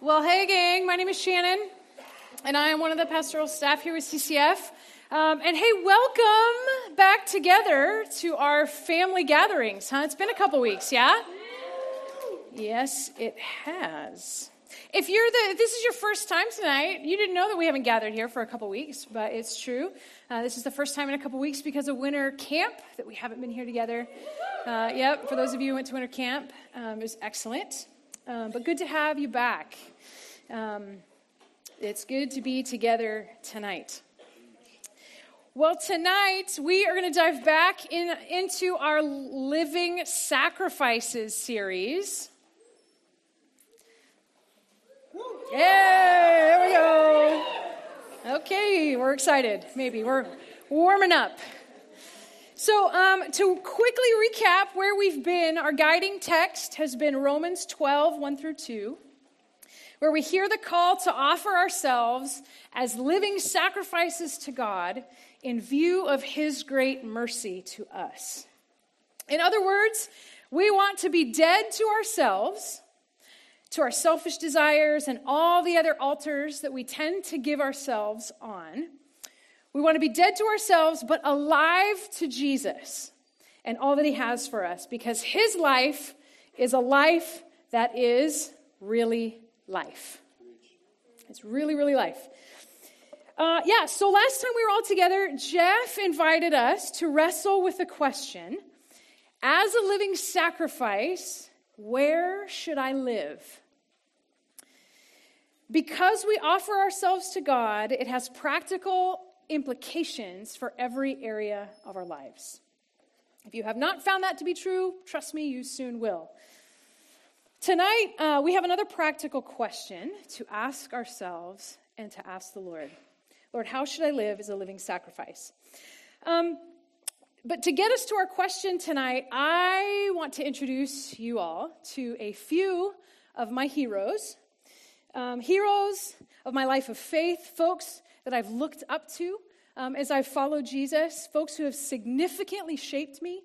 Well, hey, gang, my name is Shannon, and I am one of the pastoral staff here with CCF. Um, and hey, welcome back together to our family gatherings, huh? It's been a couple weeks, yeah? Yes, it has. If you're the, if this is your first time tonight, you didn't know that we haven't gathered here for a couple weeks, but it's true. Uh, this is the first time in a couple weeks because of winter camp that we haven't been here together. Uh, yep, for those of you who went to winter camp, um, it was excellent. Um, but good to have you back. Um, it's good to be together tonight. Well, tonight we are going to dive back in, into our Living Sacrifices series. Yeah, there we go. Okay, we're excited. Maybe we're warming up. So, um, to quickly recap where we've been, our guiding text has been Romans 12, 1 through 2, where we hear the call to offer ourselves as living sacrifices to God in view of His great mercy to us. In other words, we want to be dead to ourselves, to our selfish desires, and all the other altars that we tend to give ourselves on we want to be dead to ourselves, but alive to Jesus and all that he has for us because his life is a life that is really life. It's really, really life. Uh, yeah, so last time we were all together, Jeff invited us to wrestle with the question as a living sacrifice, where should I live? Because we offer ourselves to God, it has practical implications for every area of our lives. If you have not found that to be true, trust me, you soon will. Tonight, uh, we have another practical question to ask ourselves and to ask the Lord Lord, how should I live as a living sacrifice? Um, but to get us to our question tonight, I want to introduce you all to a few of my heroes. Um, heroes of my life of faith, folks that I've looked up to um, as I've followed Jesus, folks who have significantly shaped me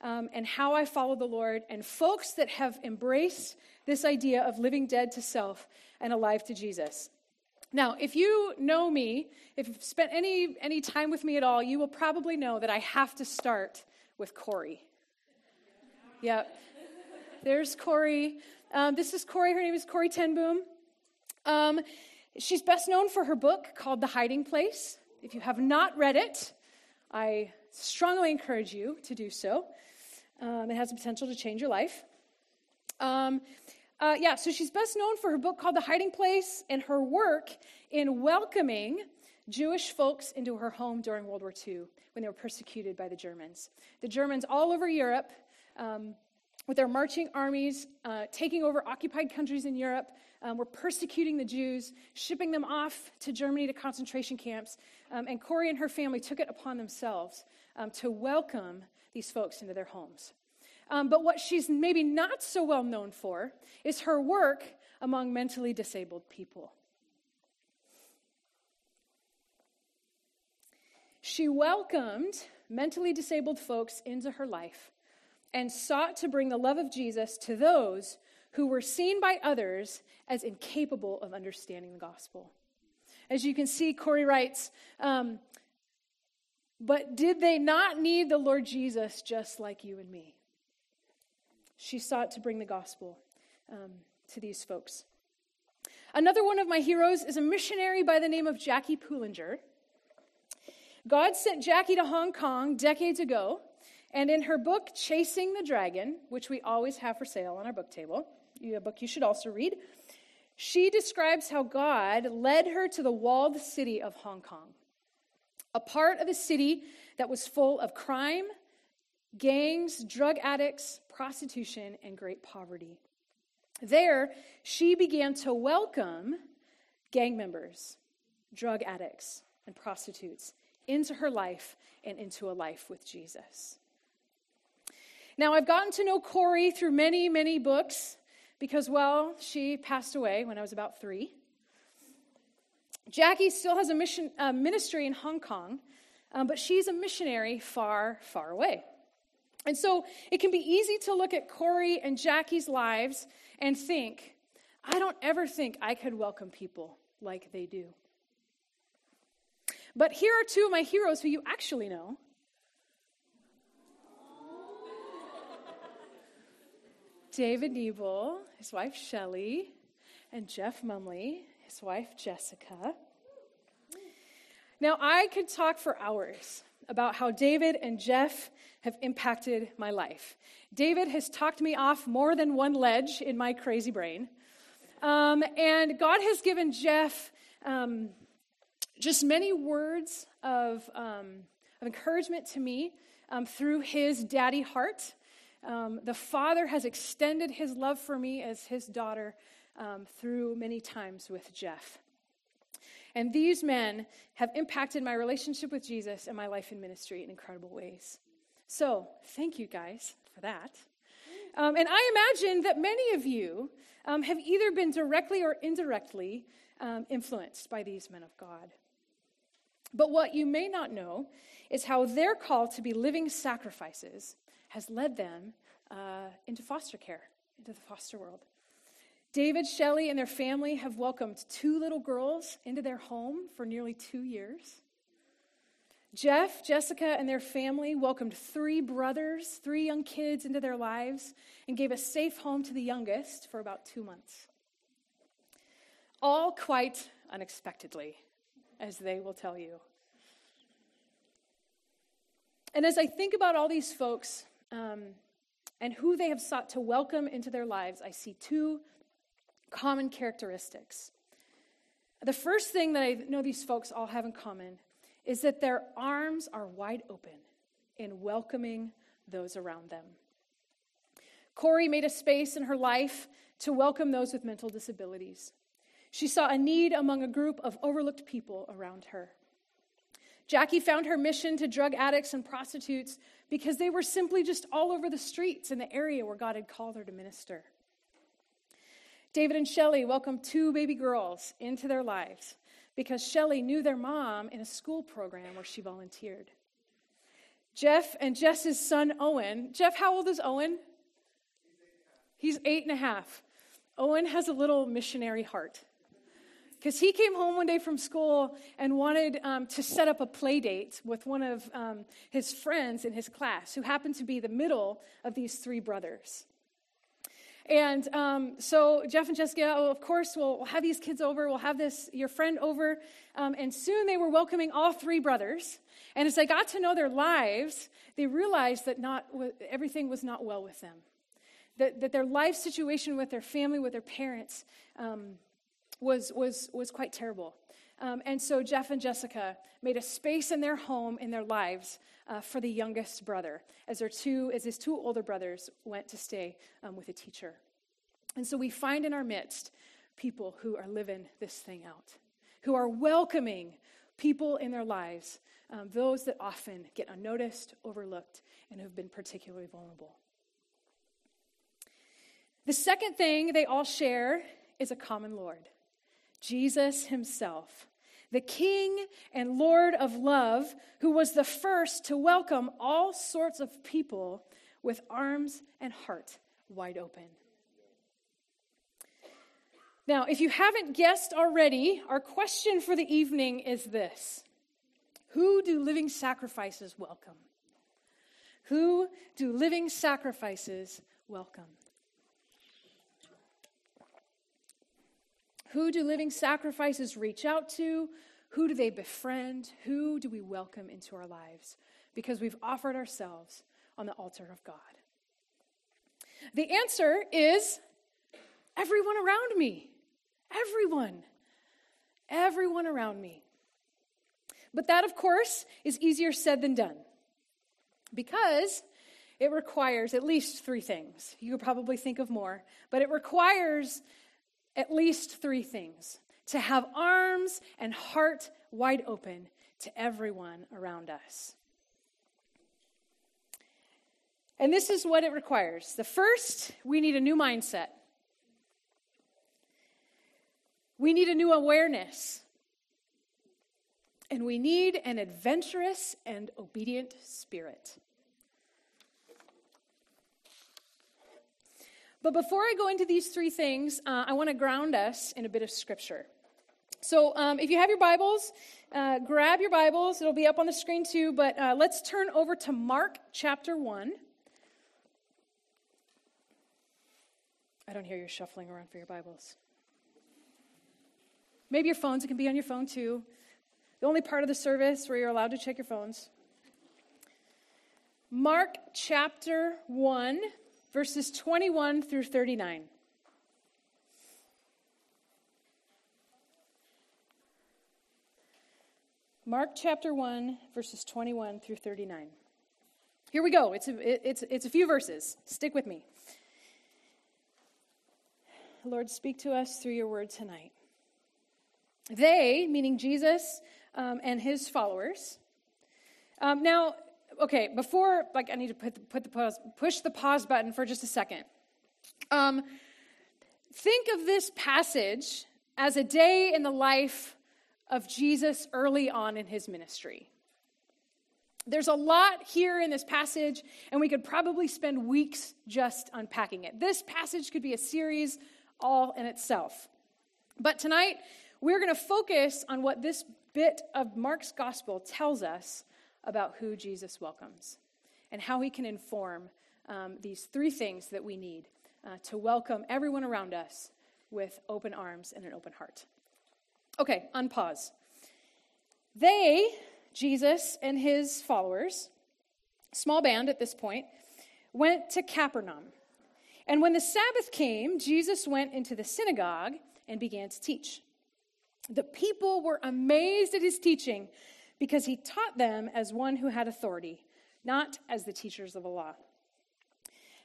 um, and how I follow the Lord, and folks that have embraced this idea of living dead to self and alive to Jesus. Now, if you know me, if you've spent any, any time with me at all, you will probably know that I have to start with Corrie. Yeah, there's Corrie. Um, this is Corrie. Her name is Corrie ten Boom. Um, She's best known for her book called The Hiding Place. If you have not read it, I strongly encourage you to do so. Um, it has the potential to change your life. Um, uh, yeah, so she's best known for her book called The Hiding Place and her work in welcoming Jewish folks into her home during World War II when they were persecuted by the Germans. The Germans all over Europe, um, with their marching armies, uh, taking over occupied countries in Europe, um, were persecuting the Jews, shipping them off to Germany to concentration camps. Um, and Corrie and her family took it upon themselves um, to welcome these folks into their homes. Um, but what she's maybe not so well known for is her work among mentally disabled people. She welcomed mentally disabled folks into her life and sought to bring the love of Jesus to those who were seen by others as incapable of understanding the gospel. As you can see, Corrie writes, um, but did they not need the Lord Jesus just like you and me? She sought to bring the gospel um, to these folks. Another one of my heroes is a missionary by the name of Jackie Pullinger. God sent Jackie to Hong Kong decades ago, and in her book, Chasing the Dragon, which we always have for sale on our book table, a book you should also read. She describes how God led her to the walled city of Hong Kong, a part of a city that was full of crime, gangs, drug addicts, prostitution, and great poverty. There, she began to welcome gang members, drug addicts, and prostitutes into her life and into a life with Jesus. Now, I've gotten to know Corrie through many, many books because, well, she passed away when I was about three. Jackie still has a mission, uh, ministry in Hong Kong, um, but she's a missionary far, far away. And so it can be easy to look at Corrie and Jackie's lives and think, I don't ever think I could welcome people like they do. But here are two of my heroes who you actually know. David Niebel, his wife Shelley, and Jeff Mumley, his wife Jessica. Now, I could talk for hours about how David and Jeff have impacted my life. David has talked me off more than one ledge in my crazy brain. Um, and God has given Jeff um, just many words of, um, of encouragement to me um, through his daddy heart. Um, the Father has extended his love for me as his daughter um, through many times with Jeff. And these men have impacted my relationship with Jesus and my life in ministry in incredible ways. So, thank you guys for that. Um, and I imagine that many of you um, have either been directly or indirectly um, influenced by these men of God. But what you may not know is how their call to be living sacrifices has led them uh, into foster care, into the foster world. David, Shelley, and their family have welcomed two little girls into their home for nearly two years. Jeff, Jessica, and their family welcomed three brothers, three young kids into their lives, and gave a safe home to the youngest for about two months. All quite unexpectedly, as they will tell you. And as I think about all these folks um, and who they have sought to welcome into their lives, I see two common characteristics. The first thing that I know these folks all have in common is that their arms are wide open in welcoming those around them. Corrie made a space in her life to welcome those with mental disabilities. She saw a need among a group of overlooked people around her. Jackie found her mission to drug addicts and prostitutes because they were simply just all over the streets in the area where God had called her to minister. David and Shelley welcomed two baby girls into their lives because Shelley knew their mom in a school program where she volunteered. Jeff and Jess's son, Owen. Jeff, how old is Owen? He's eight and a half. Owen has a little missionary heart because he came home one day from school and wanted um, to set up a play date with one of um, his friends in his class, who happened to be the middle of these three brothers. And um, so Jeff and Jessica, oh, of course, we'll, we'll, have these kids over. We'll have this your friend over. Um, and soon they were welcoming all three brothers. And as they got to know their lives, they realized that not everything was not well with them. That, that their life situation with their family, with their parents, um, was, was, was quite terrible. Um, and so Jeff and Jessica made a space in their home, in their lives, uh, for the youngest brother, as their two, as his two older brothers went to stay um, with a teacher. And so we find in our midst people who are living this thing out, who are welcoming people in their lives, um, those that often get unnoticed, overlooked, and have been particularly vulnerable. The second thing they all share is a common Lord. Jesus himself, the King and Lord of love, who was the first to welcome all sorts of people with arms and heart wide open. Now, if you haven't guessed already, our question for the evening is this Who do living sacrifices welcome? Who do living sacrifices welcome? Who do living sacrifices reach out to? Who do they befriend? Who do we welcome into our lives? Because we've offered ourselves on the altar of God. The answer is everyone around me. Everyone. Everyone around me. But that, of course, is easier said than done because it requires at least three things. You could probably think of more, but it requires at least three things to have arms and heart wide open to everyone around us. And this is what it requires. The first, we need a new mindset. We need a new awareness. And we need an adventurous and obedient spirit. But before I go into these three things, uh, I want to ground us in a bit of scripture. So um, if you have your Bibles, uh, grab your Bibles. It'll be up on the screen too. But uh, let's turn over to Mark chapter 1. I don't hear you shuffling around for your Bibles. Maybe your phones, it can be on your phone too. The only part of the service where you're allowed to check your phones. Mark chapter 1, verses 21 through 39. Mark chapter 1, verses 21 through 39. Here we go. It's a, it's, it's a few verses. Stick with me. Lord, speak to us through your word tonight. They, meaning Jesus um, and his followers. Um, now, okay, before, like, I need to put the, put the pause, push the pause button for just a second. Um, think of this passage as a day in the life of Jesus early on in his ministry. There's a lot here in this passage, and we could probably spend weeks just unpacking it. This passage could be a series all in itself. But tonight, we're going to focus on what this bit of Mark's gospel tells us about who Jesus welcomes and how he can inform um, these three things that we need uh, to welcome everyone around us with open arms and an open heart. Okay, unpause. They, Jesus and his followers, small band at this point, went to Capernaum. And when the Sabbath came, Jesus went into the synagogue and began to teach. The people were amazed at his teaching because he taught them as one who had authority, not as the teachers of the law.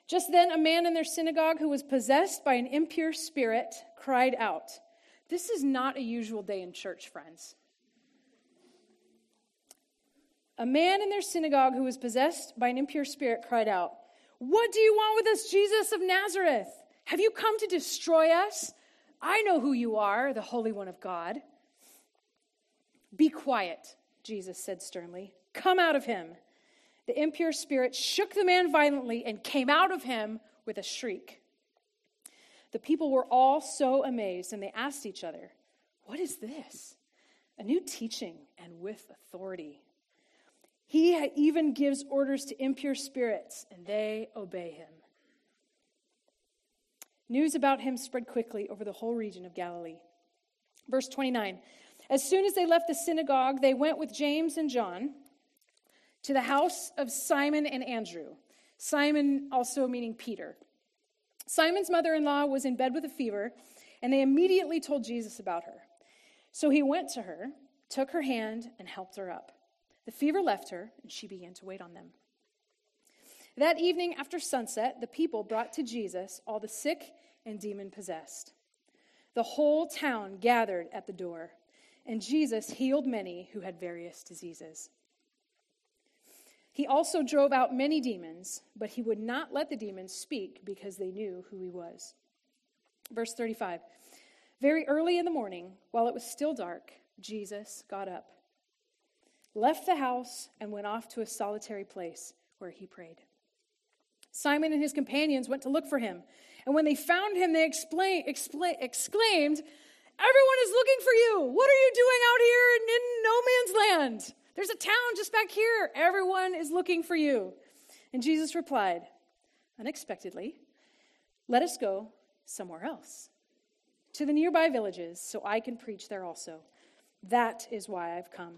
Just then, a man in their synagogue who was possessed by an impure spirit cried out. This is not a usual day in church, friends. A man in their synagogue who was possessed by an impure spirit cried out, What do you want with us, Jesus of Nazareth? Have you come to destroy us? I know who you are, the Holy One of God. Be quiet, Jesus said sternly. Come out of him. The impure spirit shook the man violently and came out of him with a shriek. The people were all so amazed, and they asked each other, What is this? A new teaching and with authority. He even gives orders to impure spirits, and they obey him. News about him spread quickly over the whole region of Galilee. Verse 29 as soon as they left the synagogue, they went with James and John to the house of Simon and Andrew. Simon also meaning Peter. Simon's mother in law was in bed with a fever, and they immediately told Jesus about her. So he went to her, took her hand, and helped her up. The fever left her, and she began to wait on them. That evening after sunset, the people brought to Jesus all the sick and demon possessed. The whole town gathered at the door and Jesus healed many who had various diseases. He also drove out many demons, but he would not let the demons speak because they knew who he was. Verse 35 Very early in the morning, while it was still dark, Jesus got up, left the house, and went off to a solitary place where he prayed. Simon and his companions went to look for him, and when they found him, they explain, exclaimed, Everyone is looking for you. What are you doing out here in, in no man's land? There's a town just back here. Everyone is looking for you. And Jesus replied, unexpectedly, Let us go somewhere else, to the nearby villages, so I can preach there also. That is why I've come.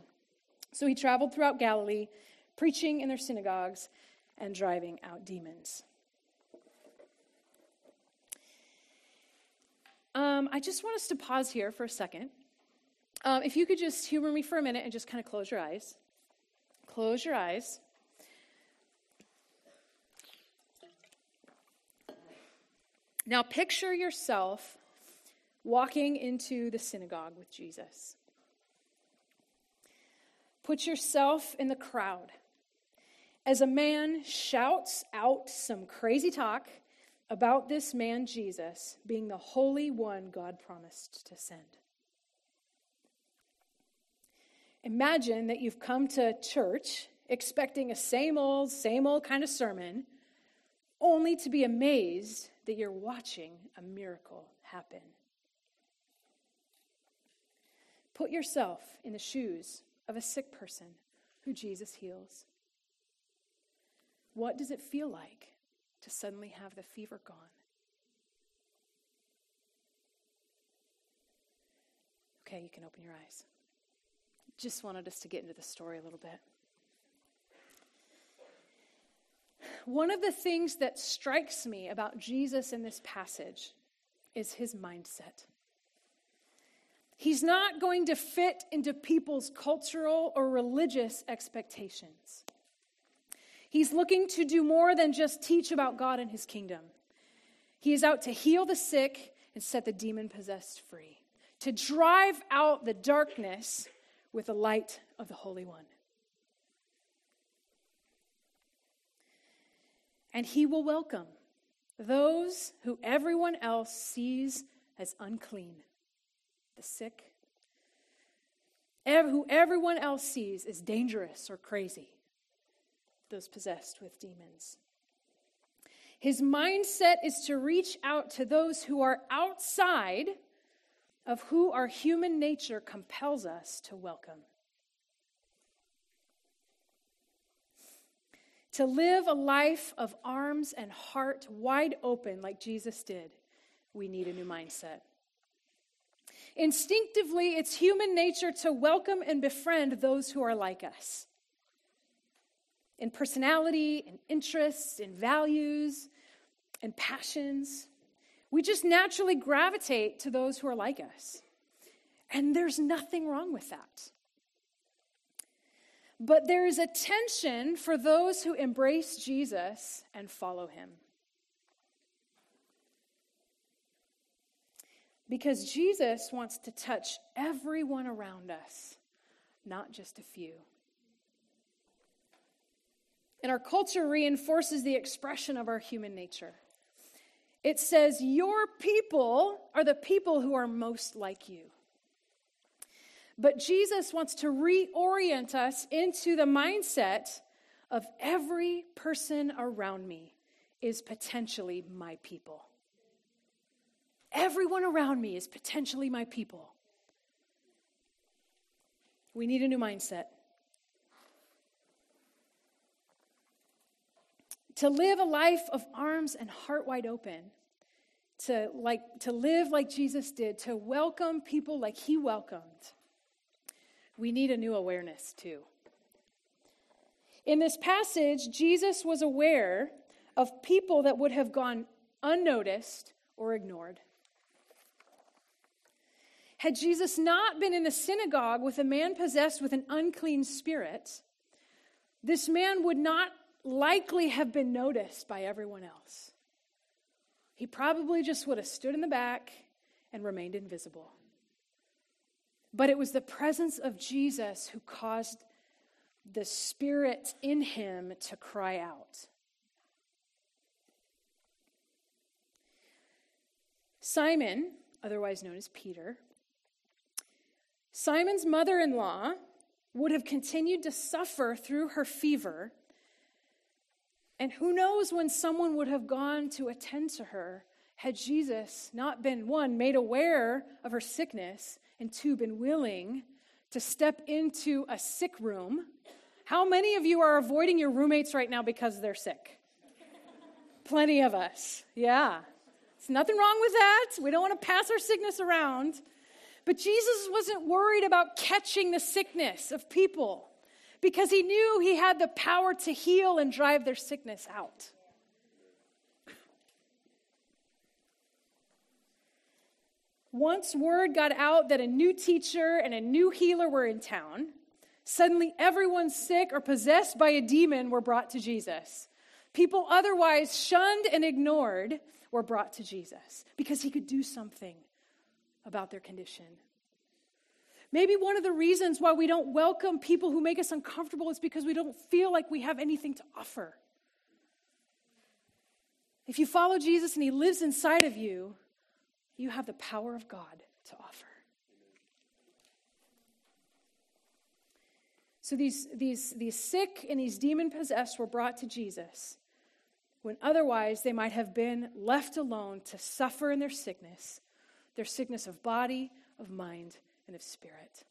So he traveled throughout Galilee, preaching in their synagogues and driving out demons. Um, I just want us to pause here for a second. Um, if you could just humor me for a minute and just kind of close your eyes. Close your eyes. Now, picture yourself walking into the synagogue with Jesus. Put yourself in the crowd as a man shouts out some crazy talk about this man Jesus being the Holy One God promised to send. Imagine that you've come to church expecting a same old, same old kind of sermon, only to be amazed that you're watching a miracle happen. Put yourself in the shoes of a sick person who Jesus heals. What does it feel like to suddenly have the fever gone? Okay, you can open your eyes. Just wanted us to get into the story a little bit. One of the things that strikes me about Jesus in this passage is his mindset. He's not going to fit into people's cultural or religious expectations. He's looking to do more than just teach about God and his kingdom. He is out to heal the sick and set the demon possessed free to drive out the darkness with the light of the Holy One. And he will welcome those who everyone else sees as unclean the sick, who everyone else sees as dangerous or crazy, those possessed with demons. His mindset is to reach out to those who are outside of who our human nature compels us to welcome. To live a life of arms and heart wide open like Jesus did, we need a new mindset. Instinctively, it's human nature to welcome and befriend those who are like us in personality, in interests, in values, in passions. We just naturally gravitate to those who are like us. And there's nothing wrong with that. But there is a tension for those who embrace Jesus and follow him. Because Jesus wants to touch everyone around us, not just a few. And our culture reinforces the expression of our human nature. It says, Your people are the people who are most like you. But Jesus wants to reorient us into the mindset of every person around me is potentially my people. Everyone around me is potentially my people. We need a new mindset. To live a life of arms and heart wide open, to, like, to live like Jesus did, to welcome people like he welcomed, we need a new awareness too. In this passage, Jesus was aware of people that would have gone unnoticed or ignored. Had Jesus not been in the synagogue with a man possessed with an unclean spirit, this man would not likely have been noticed by everyone else. He probably just would have stood in the back and remained invisible. But it was the presence of Jesus who caused the spirit in him to cry out. Simon, otherwise known as Peter, Simon's mother in law would have continued to suffer through her fever and who knows when someone would have gone to attend to her had Jesus not been, one, made aware of her sickness, and two, been willing to step into a sick room. How many of you are avoiding your roommates right now because they're sick? Plenty of us. Yeah. There's nothing wrong with that. We don't want to pass our sickness around. But Jesus wasn't worried about catching the sickness of people because he knew he had the power to heal and drive their sickness out. Once word got out that a new teacher and a new healer were in town, suddenly everyone sick or possessed by a demon were brought to Jesus. People otherwise shunned and ignored were brought to Jesus because he could do something about their condition. Maybe one of the reasons why we don't welcome people who make us uncomfortable is because we don't feel like we have anything to offer. If you follow Jesus and he lives inside of you, you have the power of God to offer. So these, these, these sick and these demon possessed were brought to Jesus. when otherwise they might have been left alone to suffer in their sickness, their sickness of body, of mind, and of spirit.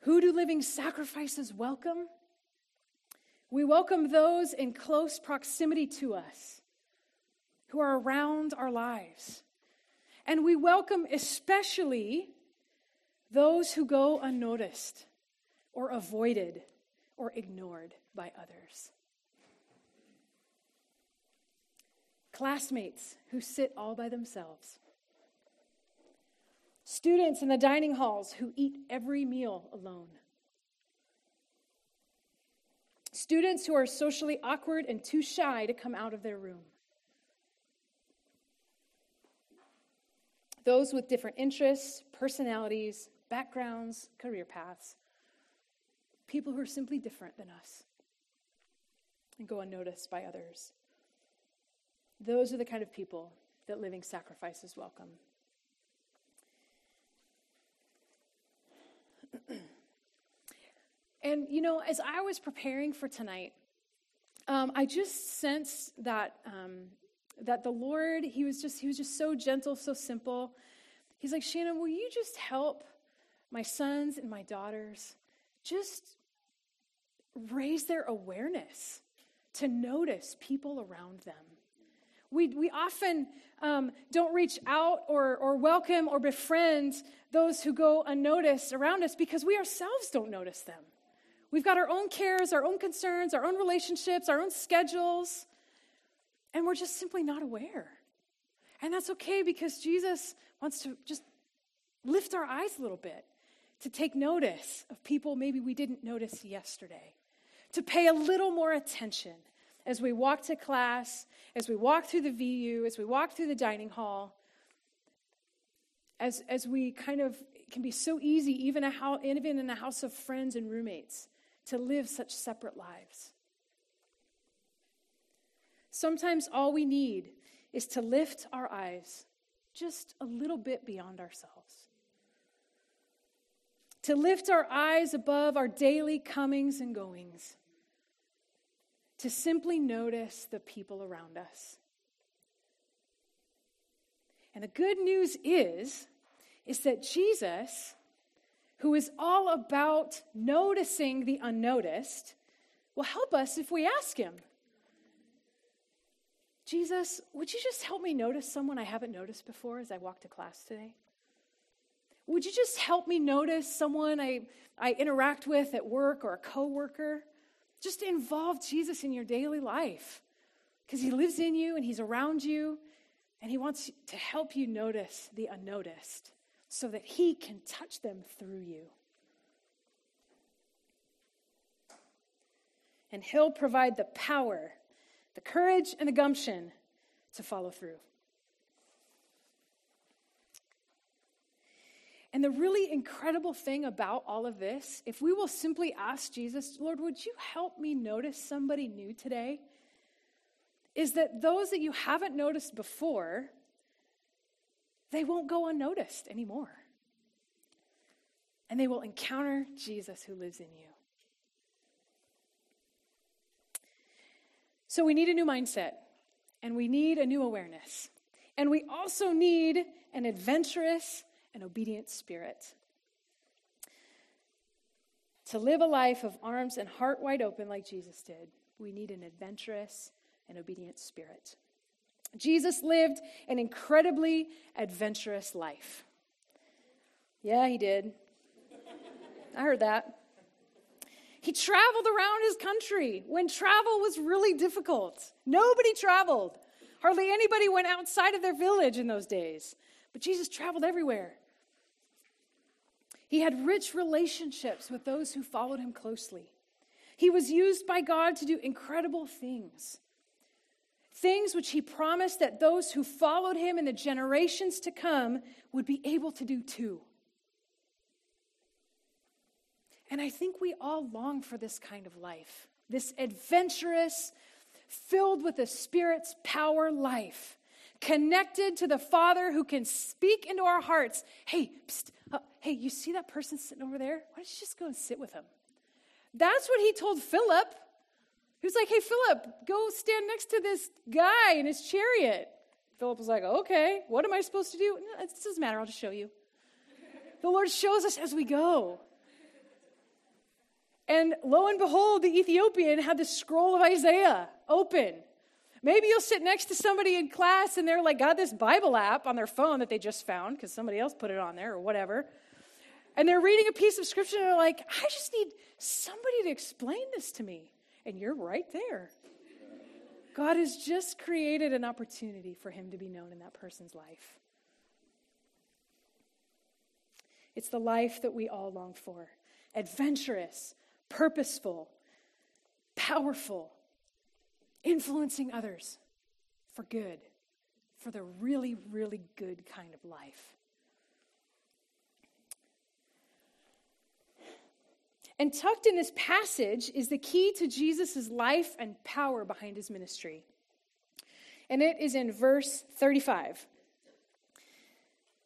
Who do living sacrifices welcome? We welcome those in close proximity to us who are around our lives. And we welcome especially those who go unnoticed or avoided or ignored by others. Classmates who sit all by themselves. Students in the dining halls who eat every meal alone. Students who are socially awkward and too shy to come out of their room. Those with different interests, personalities, backgrounds, career paths. People who are simply different than us and go unnoticed by others. Those are the kind of people that living sacrifices welcome. and, you know, as I was preparing for tonight, um, I just sensed that, um, that the Lord, he was, just, he was just so gentle, so simple. He's like, Shannon, will you just help my sons and my daughters just raise their awareness to notice people around them. We, we often um, don't reach out or, or welcome or befriend those who go unnoticed around us because we ourselves don't notice them. We've got our own cares, our own concerns, our own relationships, our own schedules, and we're just simply not aware. And that's okay because Jesus wants to just lift our eyes a little bit to take notice of people maybe we didn't notice yesterday, to pay a little more attention as we walk to class, as we walk through the VU, as we walk through the dining hall, as, as we kind of can be so easy, even, a house, even in a house of friends and roommates, to live such separate lives. Sometimes all we need is to lift our eyes just a little bit beyond ourselves to lift our eyes above our daily comings and goings, to simply notice the people around us. And the good news is is that Jesus, who is all about noticing the unnoticed, will help us if we ask him. Jesus, would you just help me notice someone I haven't noticed before as I walk to class today? Would you just help me notice someone I, I interact with at work or a coworker? Just involve Jesus in your daily life because he lives in you and he's around you and he wants to help you notice the unnoticed so that he can touch them through you. And he'll provide the power, the courage, and the gumption to follow through. And the really incredible thing about all of this, if we will simply ask Jesus, Lord, would you help me notice somebody new today? Is that those that you haven't noticed before, they won't go unnoticed anymore. And they will encounter Jesus who lives in you. So we need a new mindset, and we need a new awareness. And we also need an adventurous an obedient spirit. To live a life of arms and heart wide open like Jesus did, we need an adventurous and obedient spirit. Jesus lived an incredibly adventurous life. Yeah, he did. I heard that. He traveled around his country when travel was really difficult. Nobody traveled. Hardly anybody went outside of their village in those days. But Jesus traveled everywhere. He had rich relationships with those who followed him closely. He was used by God to do incredible things. Things which he promised that those who followed him in the generations to come would be able to do too. And I think we all long for this kind of life, this adventurous, filled with the Spirit's power life, connected to the Father who can speak into our hearts. Hey, psst, uh, hey, you see that person sitting over there? Why don't you just go and sit with him? That's what he told Philip. He was like, Hey, Philip, go stand next to this guy in his chariot. Philip was like, Okay, what am I supposed to do? No, it doesn't matter, I'll just show you. the Lord shows us as we go. And lo and behold, the Ethiopian had the scroll of Isaiah open. Maybe you'll sit next to somebody in class and they're like, got this Bible app on their phone that they just found because somebody else put it on there or whatever. And they're reading a piece of scripture and they're like, I just need somebody to explain this to me. And you're right there. God has just created an opportunity for him to be known in that person's life. It's the life that we all long for adventurous, purposeful, powerful, influencing others for good, for the really, really good kind of life. And tucked in this passage is the key to Jesus' life and power behind his ministry. And it is in verse 35.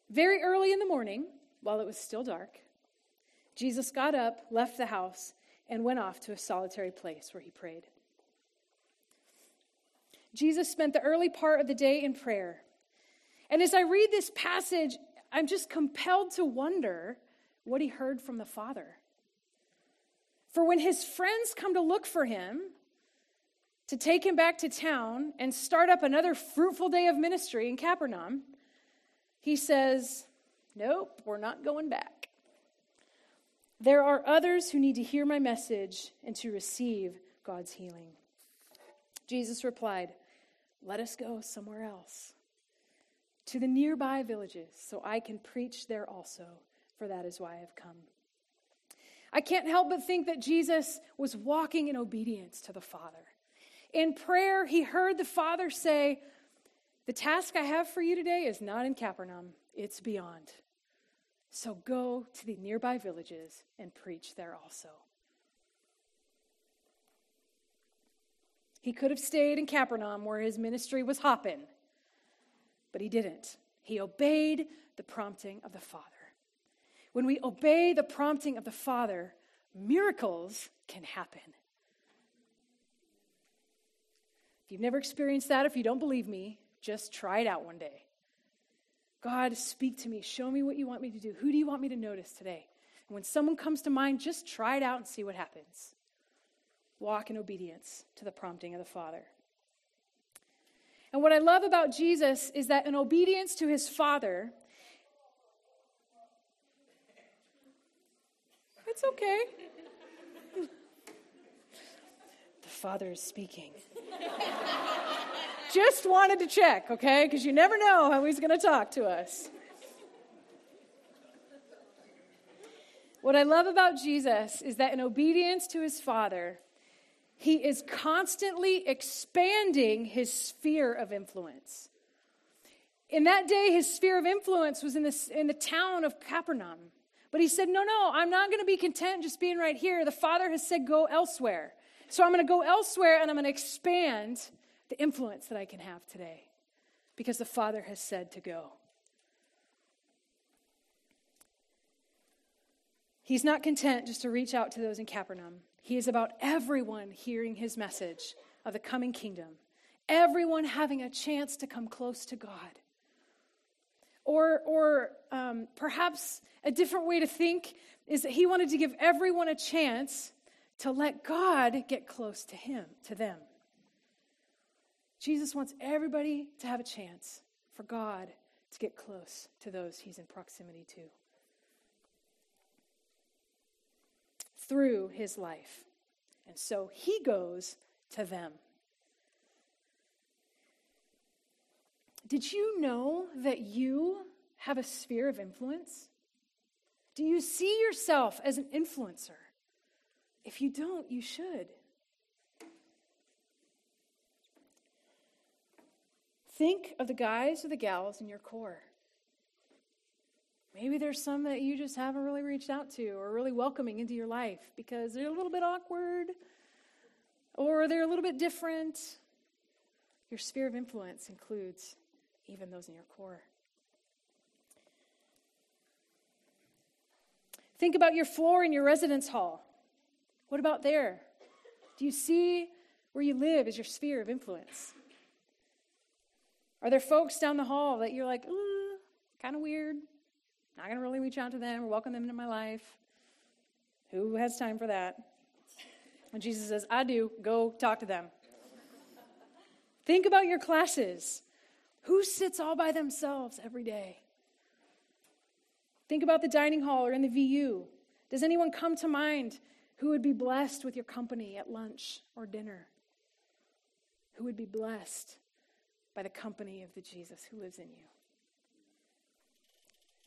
Very early in the morning, while it was still dark, Jesus got up, left the house, and went off to a solitary place where he prayed. Jesus spent the early part of the day in prayer. And as I read this passage, I'm just compelled to wonder what he heard from the Father. For when his friends come to look for him, to take him back to town and start up another fruitful day of ministry in Capernaum, he says, Nope, we're not going back. There are others who need to hear my message and to receive God's healing. Jesus replied, Let us go somewhere else, to the nearby villages, so I can preach there also, for that is why I have come. I can't help but think that Jesus was walking in obedience to the Father. In prayer, he heard the Father say, The task I have for you today is not in Capernaum, it's beyond. So go to the nearby villages and preach there also. He could have stayed in Capernaum where his ministry was hopping, but he didn't. He obeyed the prompting of the Father. When we obey the prompting of the Father, miracles can happen. If you've never experienced that, if you don't believe me, just try it out one day. God, speak to me. Show me what you want me to do. Who do you want me to notice today? And when someone comes to mind, just try it out and see what happens. Walk in obedience to the prompting of the Father. And what I love about Jesus is that in obedience to his Father, it's okay. the Father is speaking. Just wanted to check, okay? Because you never know how he's going to talk to us. What I love about Jesus is that in obedience to his Father, he is constantly expanding his sphere of influence. In that day, his sphere of influence was in, this, in the town of Capernaum. But he said, No, no, I'm not going to be content just being right here. The Father has said, Go elsewhere. So I'm going to go elsewhere and I'm going to expand the influence that I can have today because the Father has said to go. He's not content just to reach out to those in Capernaum. He is about everyone hearing his message of the coming kingdom, everyone having a chance to come close to God. Or, or um, perhaps a different way to think is that he wanted to give everyone a chance to let God get close to him, to them. Jesus wants everybody to have a chance for God to get close to those he's in proximity to. Through his life. And so he goes to them. Did you know that you have a sphere of influence? Do you see yourself as an influencer? If you don't, you should. Think of the guys or the gals in your core. Maybe there's some that you just haven't really reached out to or really welcoming into your life because they're a little bit awkward or they're a little bit different. Your sphere of influence includes even those in your core. Think about your floor in your residence hall. What about there? Do you see Where you live as your sphere of influence. Are there folks down the hall that you're like, kind of weird? Not going to really reach out to them or welcome them into my life. Who has time for that? And Jesus says, I do. Go talk to them. Think about your classes. Who sits all by themselves every day? Think about the dining hall or in the VU. Does anyone come to mind who would be blessed with your company at lunch or dinner? Who would be blessed by the company of the Jesus who lives in you?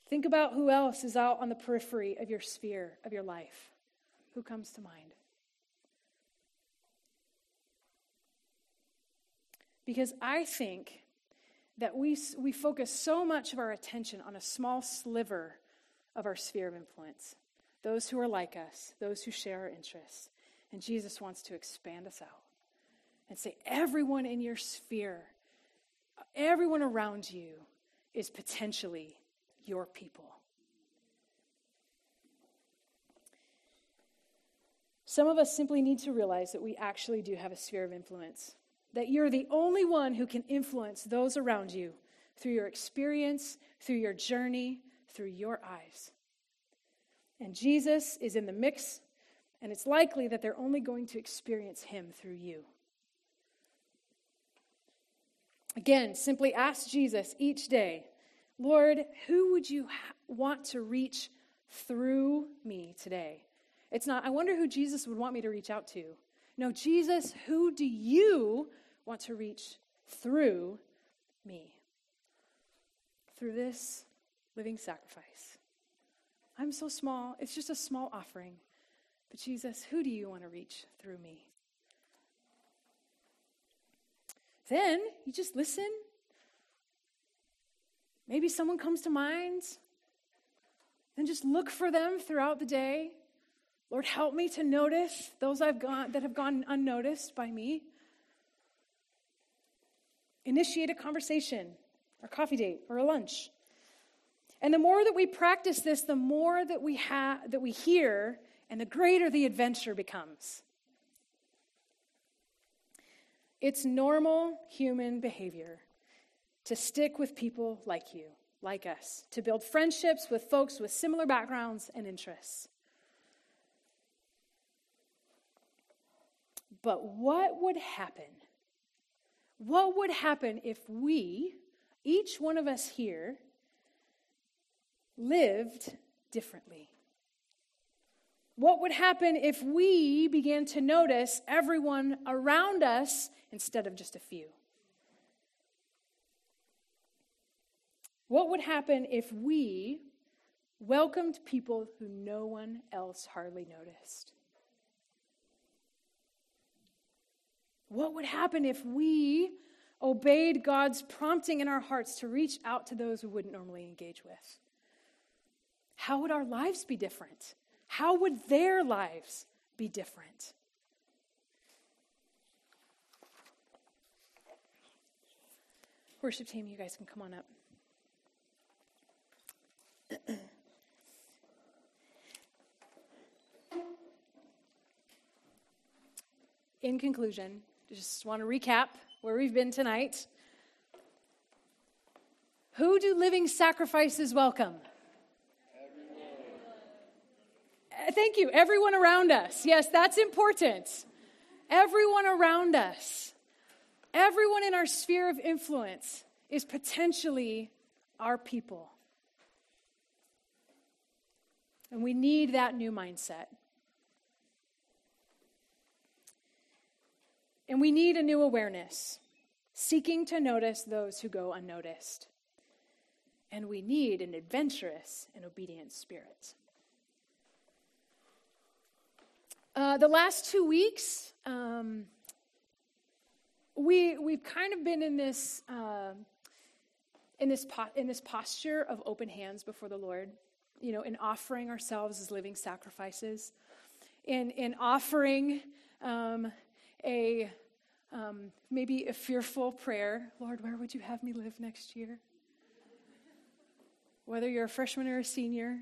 Think about who else is out on the periphery of your sphere, of your life. Who comes to mind? Because I think that we, we focus so much of our attention on a small sliver of our sphere of influence those who are like us, those who share our interests. And Jesus wants to expand us out and say, everyone in your sphere, everyone around you is potentially your people. Some of us simply need to realize that we actually do have a sphere of influence, that you're the only one who can influence those around you through your experience, through your journey, through your eyes. And Jesus is in the mix, and it's likely that they're only going to experience him through you. Again, simply ask Jesus each day, Lord, who would you ha- want to reach through me today? It's not, I wonder who Jesus would want me to reach out to. No, Jesus, who do you want to reach through me? Through this living sacrifice. I'm so small. It's just a small offering. But Jesus, who do you want to reach through me? Then you just listen. Maybe someone comes to mind. Then just look for them throughout the day. Lord, help me to notice those I've gone that have gone unnoticed by me. Initiate a conversation, or coffee date, or a lunch. And the more that we practice this, the more that we have that we hear and the greater the adventure becomes. It's normal human behavior to stick with people like you, like us, to build friendships with folks with similar backgrounds and interests. But what would happen? What would happen if we, each one of us here, lived differently? What would happen if we began to notice everyone around us instead of just a few? What would happen if we welcomed people who no one else hardly noticed? What would happen if we obeyed God's prompting in our hearts to reach out to those we wouldn't normally engage with? how would our lives be different? How would their lives be different? Worship team, you guys can come on up. In conclusion, just want to recap where we've been tonight. Who do living sacrifices welcome? Everyone. Uh, thank you. Everyone around us. Yes, that's important. Everyone around us. Everyone in our sphere of influence is potentially our people. And we need that new mindset. And we need a new awareness, seeking to notice those who go unnoticed. And we need an adventurous and obedient spirit. Uh, the last two weeks, um, we we've kind of been in this uh, in this po- in this posture of open hands before the Lord, you know, in offering ourselves as living sacrifices, in in offering um, a um, maybe a fearful prayer, Lord, where would you have me live next year? Whether you're a freshman or a senior,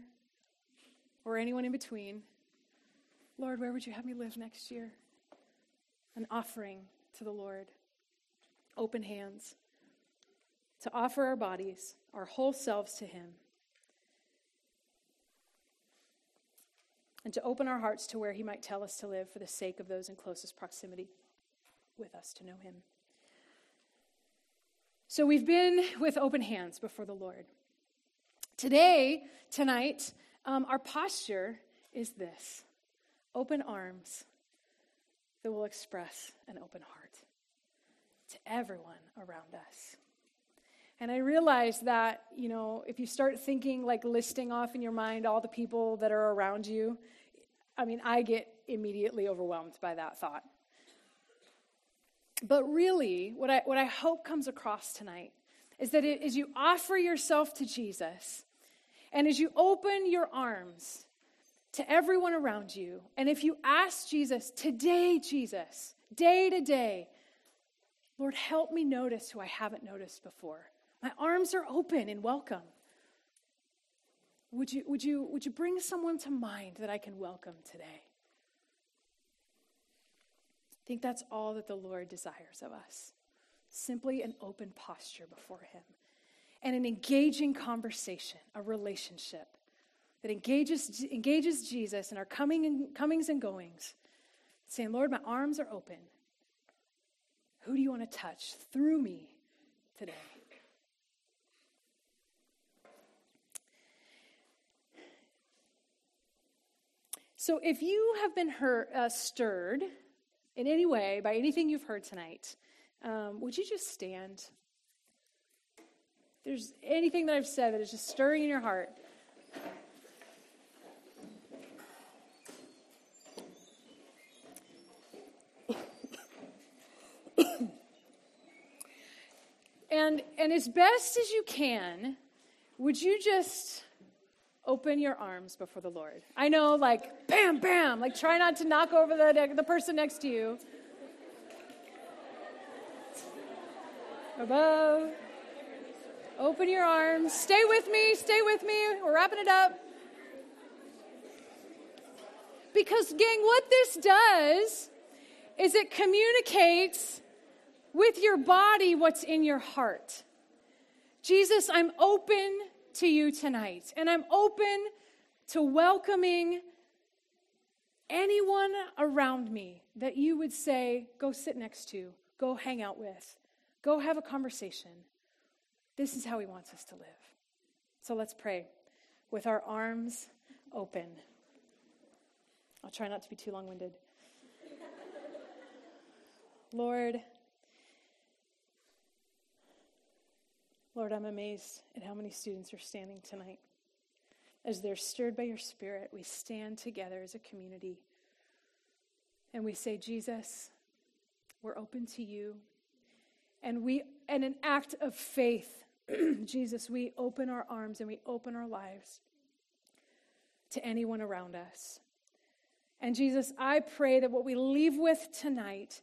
or anyone in between. Lord, where would you have me live next year? an offering to the Lord, open hands, to offer our bodies, our whole selves to Him, and to open our hearts to where He might tell us to live for the sake of those in closest proximity with us to know Him. So we've been with open hands before the Lord. Today, tonight, um, our posture is this open arms that will express an open heart to everyone around us. And I realize that, you know, if you start thinking, like listing off in your mind all the people that are around you, I mean, I get immediately overwhelmed by that thought. But really, what I, what I hope comes across tonight is that it, as you offer yourself to Jesus, and as you open your arms to everyone around you, and if you ask Jesus, today, Jesus, day to day, Lord, help me notice who I haven't noticed before. My arms are open and welcome. Would you, would you, would you bring someone to mind that I can welcome today? I think that's all that the Lord desires of us simply an open posture before Him and an engaging conversation, a relationship that engages, engages Jesus in our coming and, comings and goings, saying, Lord, my arms are open. Who do you want to touch through me today? So, if you have been hurt, uh, stirred in any way by anything you've heard tonight, um, would you just stand? If there's anything that I've said that is just stirring in your heart, and and as best as you can, would you just open your arms before the Lord. I know, like, bam, bam, like, try not to knock over the, the person next to you. Above. Open your arms. Stay with me, stay with me. We're wrapping it up. Because, gang, what this does is it communicates with your body what's in your heart. Jesus, I'm open to you tonight. And I'm open to welcoming anyone around me that you would say, go sit next to, go hang out with, go have a conversation. This is how he wants us to live. So let's pray with our arms open. I'll try not to be too long winded. Lord, Lord, I'm amazed at how many students are standing tonight. As they're stirred by your Spirit, we stand together as a community and we say, Jesus, we're open to you. And we, in an act of faith, Jesus, we open our arms and we open our lives to anyone around us. And Jesus, I pray that what we leave with tonight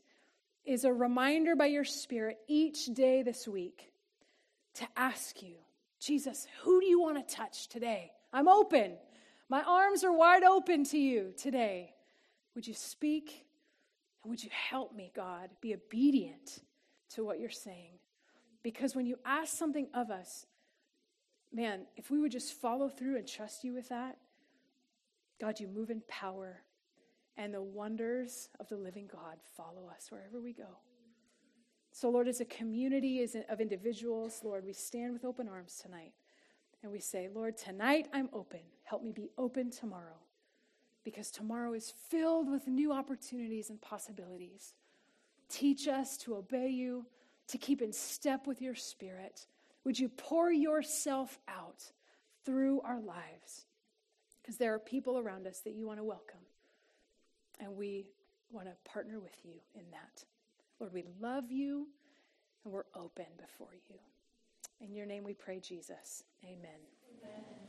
is a reminder by your Spirit each day this week to ask you, Jesus, who do you want to touch today? I'm open. My arms are wide open to you today. Would you speak? And would you help me, God, be obedient to what you're saying? Because when you ask something of us, man, if we would just follow through and trust you with that, God, you move in power, and the wonders of the living God follow us wherever we go. So, Lord, as a community of individuals, Lord, we stand with open arms tonight and we say, Lord, tonight I'm open. Help me be open tomorrow because tomorrow is filled with new opportunities and possibilities. Teach us to obey you, to keep in step with your spirit. Would you pour yourself out through our lives? Because there are people around us that you want to welcome, and we want to partner with you in that. Lord, we love you and we're open before you. In your name we pray, Jesus. Amen. Amen.